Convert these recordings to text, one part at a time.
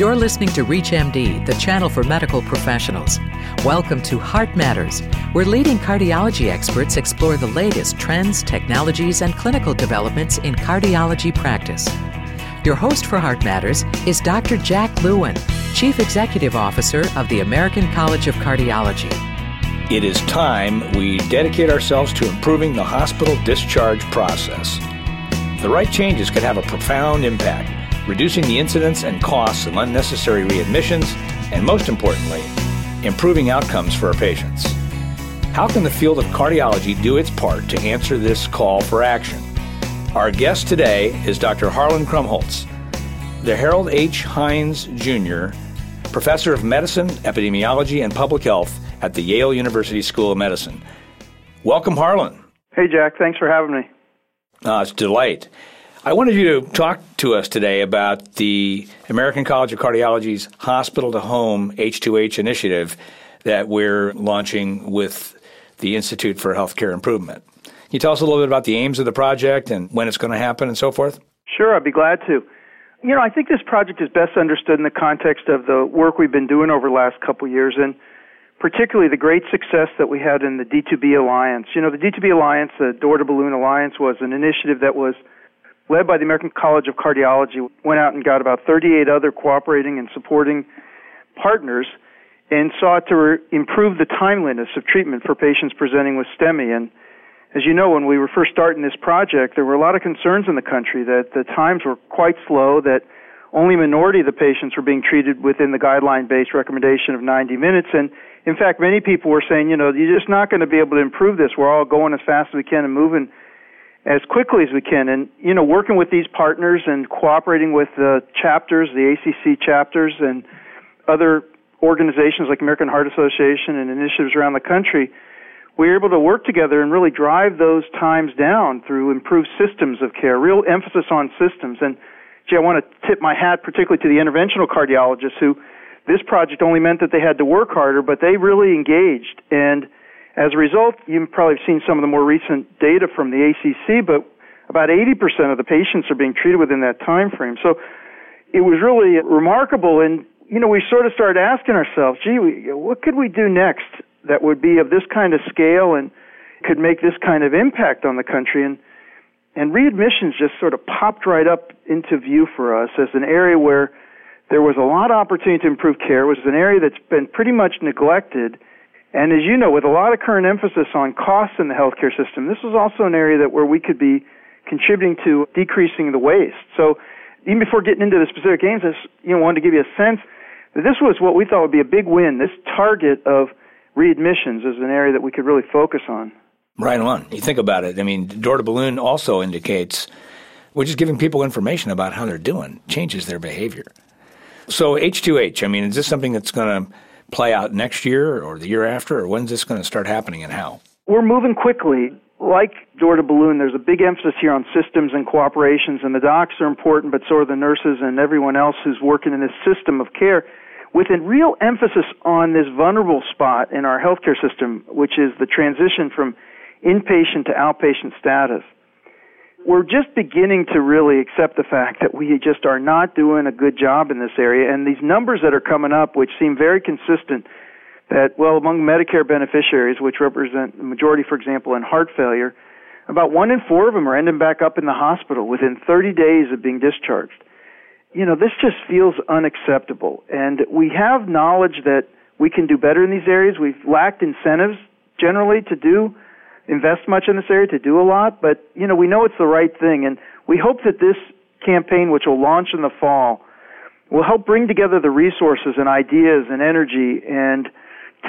You're listening to ReachMD, the channel for medical professionals. Welcome to Heart Matters, where leading cardiology experts explore the latest trends, technologies, and clinical developments in cardiology practice. Your host for Heart Matters is Dr. Jack Lewin, Chief Executive Officer of the American College of Cardiology. It is time we dedicate ourselves to improving the hospital discharge process. The right changes could have a profound impact reducing the incidence and costs of unnecessary readmissions, and most importantly, improving outcomes for our patients. How can the field of cardiology do its part to answer this call for action? Our guest today is Dr. Harlan Krumholz, the Harold H. Hines Jr., professor of medicine, epidemiology, and public health at the Yale University School of Medicine. Welcome, Harlan. Hey, Jack. Thanks for having me. Uh, it's a delight. I wanted you to talk to us today about the American College of Cardiology's hospital to home H2H initiative that we're launching with the Institute for Healthcare Improvement. Can you tell us a little bit about the aims of the project and when it's going to happen and so forth? Sure, I'd be glad to. You know, I think this project is best understood in the context of the work we've been doing over the last couple years and particularly the great success that we had in the D2B Alliance. You know, the D2B Alliance, the Door to Balloon Alliance, was an initiative that was – led by the American College of Cardiology, went out and got about 38 other cooperating and supporting partners and sought to re- improve the timeliness of treatment for patients presenting with STEMI. And as you know, when we were first starting this project, there were a lot of concerns in the country that the times were quite slow, that only a minority of the patients were being treated within the guideline based recommendation of 90 minutes. And in fact, many people were saying, you know, you're just not going to be able to improve this. We're all going as fast as we can and moving as quickly as we can. And, you know, working with these partners and cooperating with the chapters, the ACC chapters, and other organizations like American Heart Association and initiatives around the country, we were able to work together and really drive those times down through improved systems of care, real emphasis on systems. And, gee, I want to tip my hat particularly to the interventional cardiologists who this project only meant that they had to work harder, but they really engaged and as a result, you've probably seen some of the more recent data from the ACC, but about 80% of the patients are being treated within that time frame. So it was really remarkable. And, you know, we sort of started asking ourselves, gee, what could we do next that would be of this kind of scale and could make this kind of impact on the country? And, and readmissions just sort of popped right up into view for us as an area where there was a lot of opportunity to improve care. Was an area that's been pretty much neglected and as you know, with a lot of current emphasis on costs in the healthcare system, this is also an area that where we could be contributing to decreasing the waste. So even before getting into the specific aims, I you know, wanted to give you a sense that this was what we thought would be a big win. This target of readmissions is an area that we could really focus on. Right on. You think about it. I mean, door to balloon also indicates we're just giving people information about how they're doing, changes their behavior. So H2H, I mean, is this something that's going to play out next year or the year after, or when's this going to start happening and how? We're moving quickly. Like Door to Balloon, there's a big emphasis here on systems and cooperations, and the docs are important, but so are the nurses and everyone else who's working in this system of care, with a real emphasis on this vulnerable spot in our healthcare system, which is the transition from inpatient to outpatient status we're just beginning to really accept the fact that we just are not doing a good job in this area. And these numbers that are coming up, which seem very consistent, that, well, among Medicare beneficiaries, which represent the majority, for example, in heart failure, about one in four of them are ending back up in the hospital within 30 days of being discharged. You know, this just feels unacceptable. And we have knowledge that we can do better in these areas. We've lacked incentives generally to do invest much in this area, to do a lot, but you know we know it's the right thing, and we hope that this campaign, which will launch in the fall, will help bring together the resources and ideas and energy and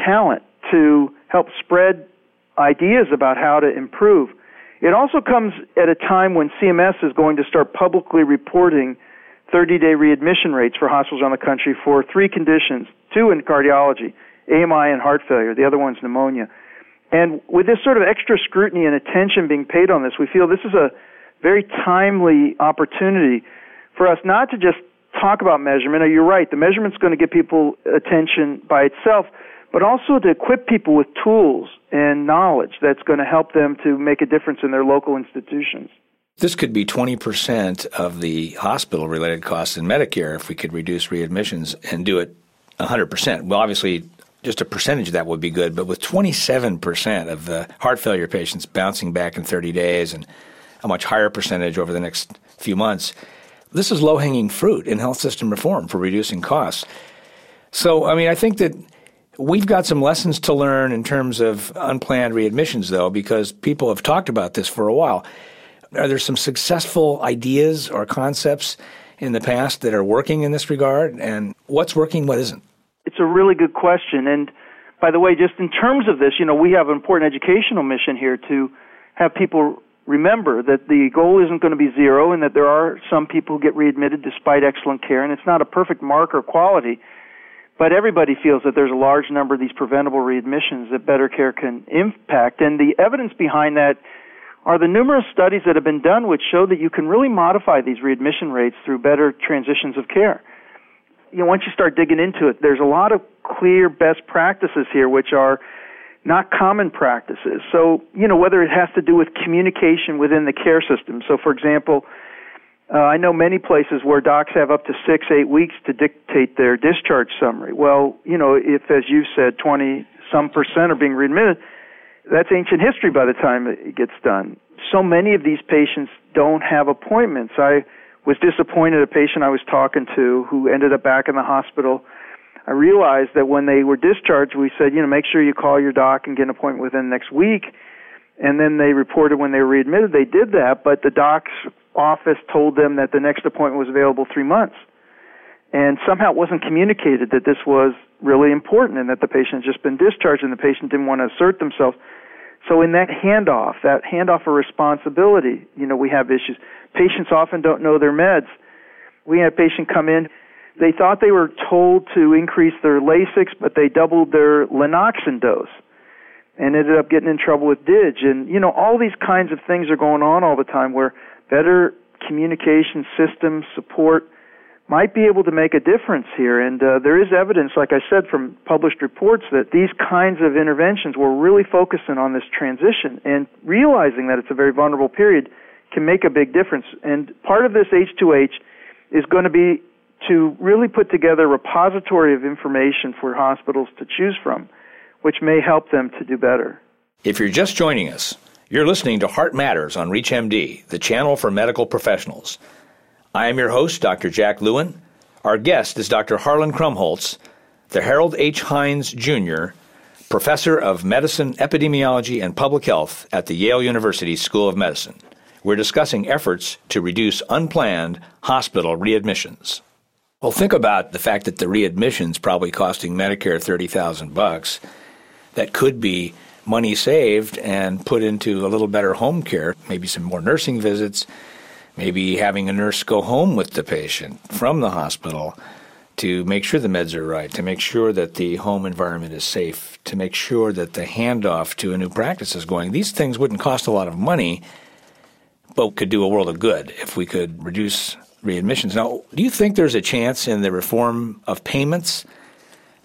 talent to help spread ideas about how to improve. It also comes at a time when CMS is going to start publicly reporting 30 day readmission rates for hospitals around the country for three conditions two in cardiology, AMI and heart failure, the other one's pneumonia. And with this sort of extra scrutiny and attention being paid on this, we feel this is a very timely opportunity for us not to just talk about measurement. You're right, the measurement's going to get people attention by itself, but also to equip people with tools and knowledge that's going to help them to make a difference in their local institutions. This could be 20% of the hospital related costs in Medicare if we could reduce readmissions and do it 100%. Well, obviously, just a percentage of that would be good, but with 27% of the heart failure patients bouncing back in 30 days and a much higher percentage over the next few months, this is low hanging fruit in health system reform for reducing costs. So, I mean, I think that we've got some lessons to learn in terms of unplanned readmissions, though, because people have talked about this for a while. Are there some successful ideas or concepts in the past that are working in this regard? And what's working, what isn't? It's a really good question. And by the way, just in terms of this, you know, we have an important educational mission here to have people remember that the goal isn't going to be zero and that there are some people who get readmitted despite excellent care. And it's not a perfect mark or quality but everybody feels that there's a large number of these preventable readmissions that better care can impact. And the evidence behind that are the numerous studies that have been done which show that you can really modify these readmission rates through better transitions of care you know once you start digging into it there's a lot of clear best practices here which are not common practices. So, you know, whether it has to do with communication within the care system. So, for example, uh, I know many places where docs have up to six, eight weeks to dictate their discharge summary. Well, you know, if, as you said, 20 some percent are being readmitted, that's ancient history by the time it gets done. So many of these patients don't have appointments. I was disappointed a patient I was talking to who ended up back in the hospital I realized that when they were discharged, we said, you know, make sure you call your doc and get an appointment within next week. And then they reported when they were readmitted, they did that, but the doc's office told them that the next appointment was available three months. And somehow it wasn't communicated that this was really important and that the patient had just been discharged and the patient didn't want to assert themselves. So in that handoff, that handoff of responsibility, you know, we have issues. Patients often don't know their meds. We had a patient come in they thought they were told to increase their Lasix, but they doubled their Lanoxin dose and ended up getting in trouble with DIG. And, you know, all these kinds of things are going on all the time where better communication systems support might be able to make a difference here. And uh, there is evidence, like I said, from published reports that these kinds of interventions were really focusing on this transition and realizing that it's a very vulnerable period can make a big difference. And part of this H2H is going to be to really put together a repository of information for hospitals to choose from, which may help them to do better. If you're just joining us, you're listening to Heart Matters on ReachMD, the channel for medical professionals. I am your host, Dr. Jack Lewin. Our guest is Dr. Harlan Krumholz, the Harold H. Hines Jr., Professor of Medicine, Epidemiology, and Public Health at the Yale University School of Medicine. We're discussing efforts to reduce unplanned hospital readmissions. Well, think about the fact that the readmission's probably costing Medicare thirty thousand bucks. That could be money saved and put into a little better home care, maybe some more nursing visits, maybe having a nurse go home with the patient from the hospital to make sure the meds are right, to make sure that the home environment is safe, to make sure that the handoff to a new practice is going. These things wouldn't cost a lot of money, but could do a world of good if we could reduce readmissions. Now, do you think there's a chance in the reform of payments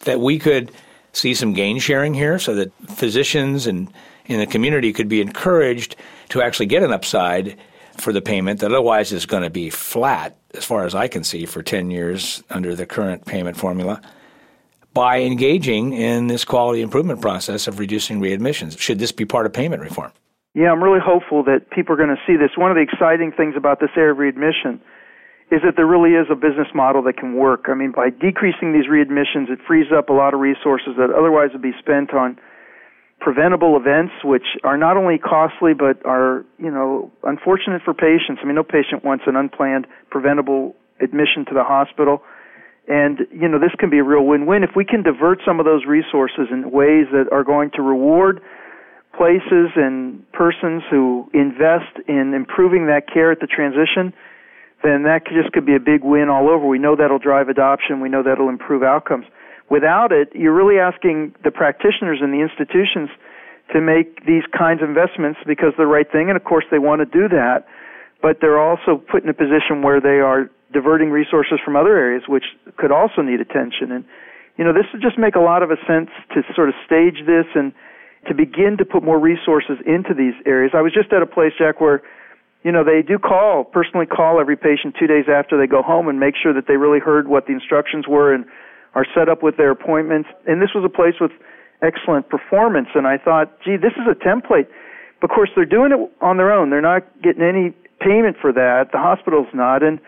that we could see some gain sharing here so that physicians and in the community could be encouraged to actually get an upside for the payment that otherwise is going to be flat, as far as I can see, for 10 years under the current payment formula by engaging in this quality improvement process of reducing readmissions? Should this be part of payment reform? Yeah, I'm really hopeful that people are going to see this. One of the exciting things about this area of readmission is that there really is a business model that can work. I mean, by decreasing these readmissions, it frees up a lot of resources that otherwise would be spent on preventable events, which are not only costly but are, you know, unfortunate for patients. I mean, no patient wants an unplanned preventable admission to the hospital. And, you know, this can be a real win-win. If we can divert some of those resources in ways that are going to reward places and persons who invest in improving that care at the transition, then that just could be a big win all over. We know that'll drive adoption. We know that'll improve outcomes. Without it, you're really asking the practitioners and the institutions to make these kinds of investments because they're the right thing, and of course they want to do that, but they're also put in a position where they are diverting resources from other areas which could also need attention. And you know, this would just make a lot of a sense to sort of stage this and to begin to put more resources into these areas. I was just at a place, Jack, where you know, they do call, personally call every patient two days after they go home and make sure that they really heard what the instructions were and are set up with their appointments. And this was a place with excellent performance. And I thought, gee, this is a template. Of course, they're doing it on their own. They're not getting any payment for that. The hospital's not. And,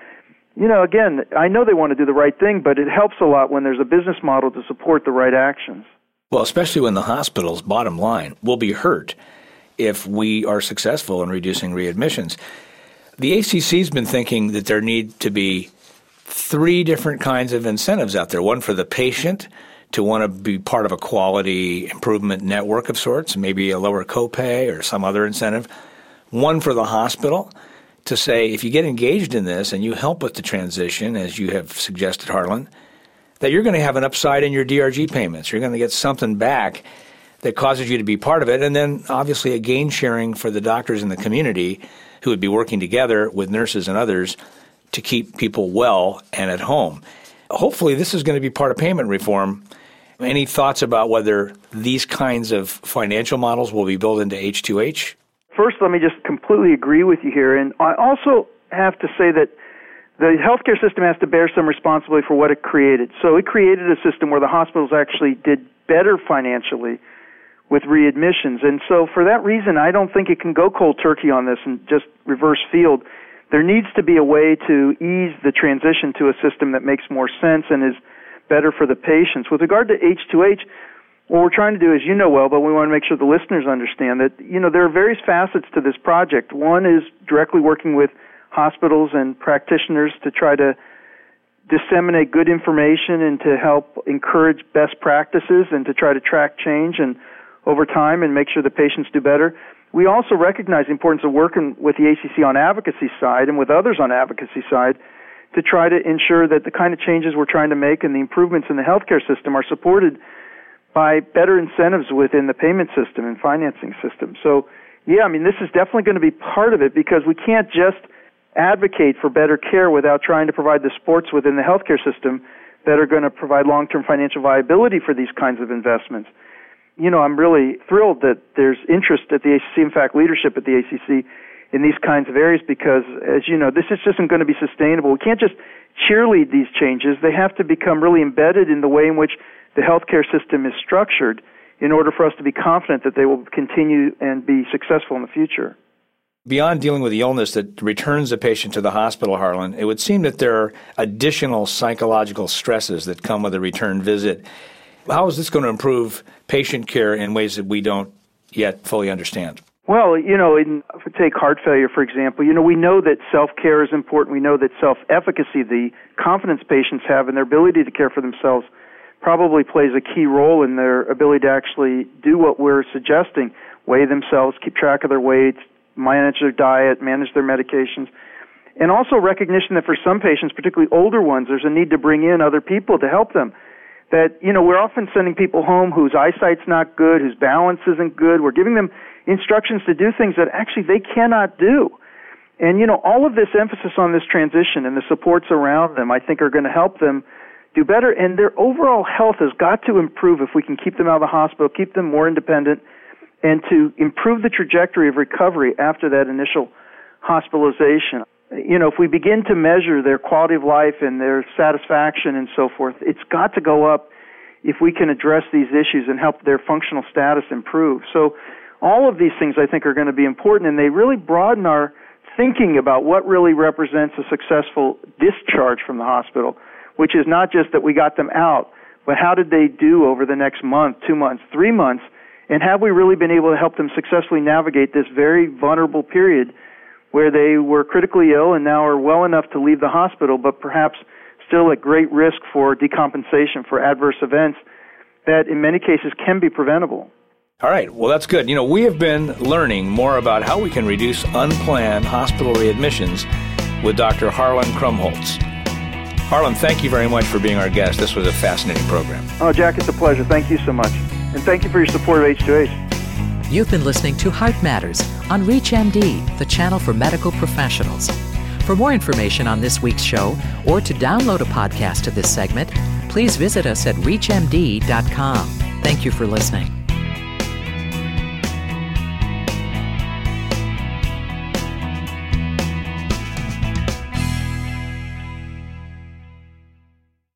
you know, again, I know they want to do the right thing, but it helps a lot when there's a business model to support the right actions. Well, especially when the hospital's bottom line will be hurt if we are successful in reducing readmissions. The ACC's been thinking that there need to be three different kinds of incentives out there one for the patient to want to be part of a quality improvement network of sorts, maybe a lower copay or some other incentive, one for the hospital to say if you get engaged in this and you help with the transition, as you have suggested, Harlan, that you're going to have an upside in your DRG payments. You're going to get something back that causes you to be part of it. And then obviously a gain sharing for the doctors in the community who would be working together with nurses and others to keep people well and at home. Hopefully, this is going to be part of payment reform. Any thoughts about whether these kinds of financial models will be built into H2H? First, let me just completely agree with you here. And I also have to say that the healthcare system has to bear some responsibility for what it created. So it created a system where the hospitals actually did better financially with readmissions. And so for that reason, I don't think it can go cold turkey on this and just reverse field. There needs to be a way to ease the transition to a system that makes more sense and is better for the patients. With regard to H2H, what we're trying to do is, you know well, but we want to make sure the listeners understand that, you know, there are various facets to this project. One is directly working with hospitals and practitioners to try to disseminate good information and to help encourage best practices and to try to track change and over time and make sure the patients do better. We also recognize the importance of working with the ACC on advocacy side and with others on advocacy side to try to ensure that the kind of changes we're trying to make and the improvements in the healthcare system are supported by better incentives within the payment system and financing system. So, yeah, I mean, this is definitely going to be part of it because we can't just advocate for better care without trying to provide the supports within the healthcare system that are going to provide long-term financial viability for these kinds of investments you know, I'm really thrilled that there's interest at the ACC, in fact, leadership at the ACC in these kinds of areas because, as you know, this just isn't going to be sustainable. We can't just cheerlead these changes. They have to become really embedded in the way in which the healthcare system is structured in order for us to be confident that they will continue and be successful in the future. Beyond dealing with the illness that returns a patient to the hospital, Harlan, it would seem that there are additional psychological stresses that come with a return visit. How is this going to improve patient care in ways that we don't yet fully understand? Well, you know, in, take heart failure, for example. You know, we know that self care is important. We know that self efficacy, the confidence patients have in their ability to care for themselves, probably plays a key role in their ability to actually do what we're suggesting weigh themselves, keep track of their weight, manage their diet, manage their medications. And also recognition that for some patients, particularly older ones, there's a need to bring in other people to help them that you know we're often sending people home whose eyesight's not good, whose balance isn't good. We're giving them instructions to do things that actually they cannot do. And you know all of this emphasis on this transition and the supports around them, I think, are going to help them do better. And their overall health has got to improve if we can keep them out of the hospital, keep them more independent, and to improve the trajectory of recovery after that initial hospitalization you know, if we begin to measure their quality of life and their satisfaction and so forth, it's got to go up if we can address these issues and help their functional status improve. So all of these things I think are going to be important and they really broaden our thinking about what really represents a successful discharge from the hospital, which is not just that we got them out, but how did they do over the next month, two months, three months, and have we really been able to help them successfully navigate this very vulnerable period where they were critically ill and now are well enough to leave the hospital, but perhaps still at great risk for decompensation for adverse events that in many cases can be preventable. All right, well, that's good. You know, we have been learning more about how we can reduce unplanned hospital readmissions with Dr. Harlan Krumholz. Harlan, thank you very much for being our guest. This was a fascinating program. Oh, Jack, it's a pleasure. Thank you so much. And thank you for your support of H2H. You've been listening to Heart Matters on ReachMD, the channel for medical professionals. For more information on this week's show or to download a podcast of this segment, please visit us at ReachMD.com. Thank you for listening.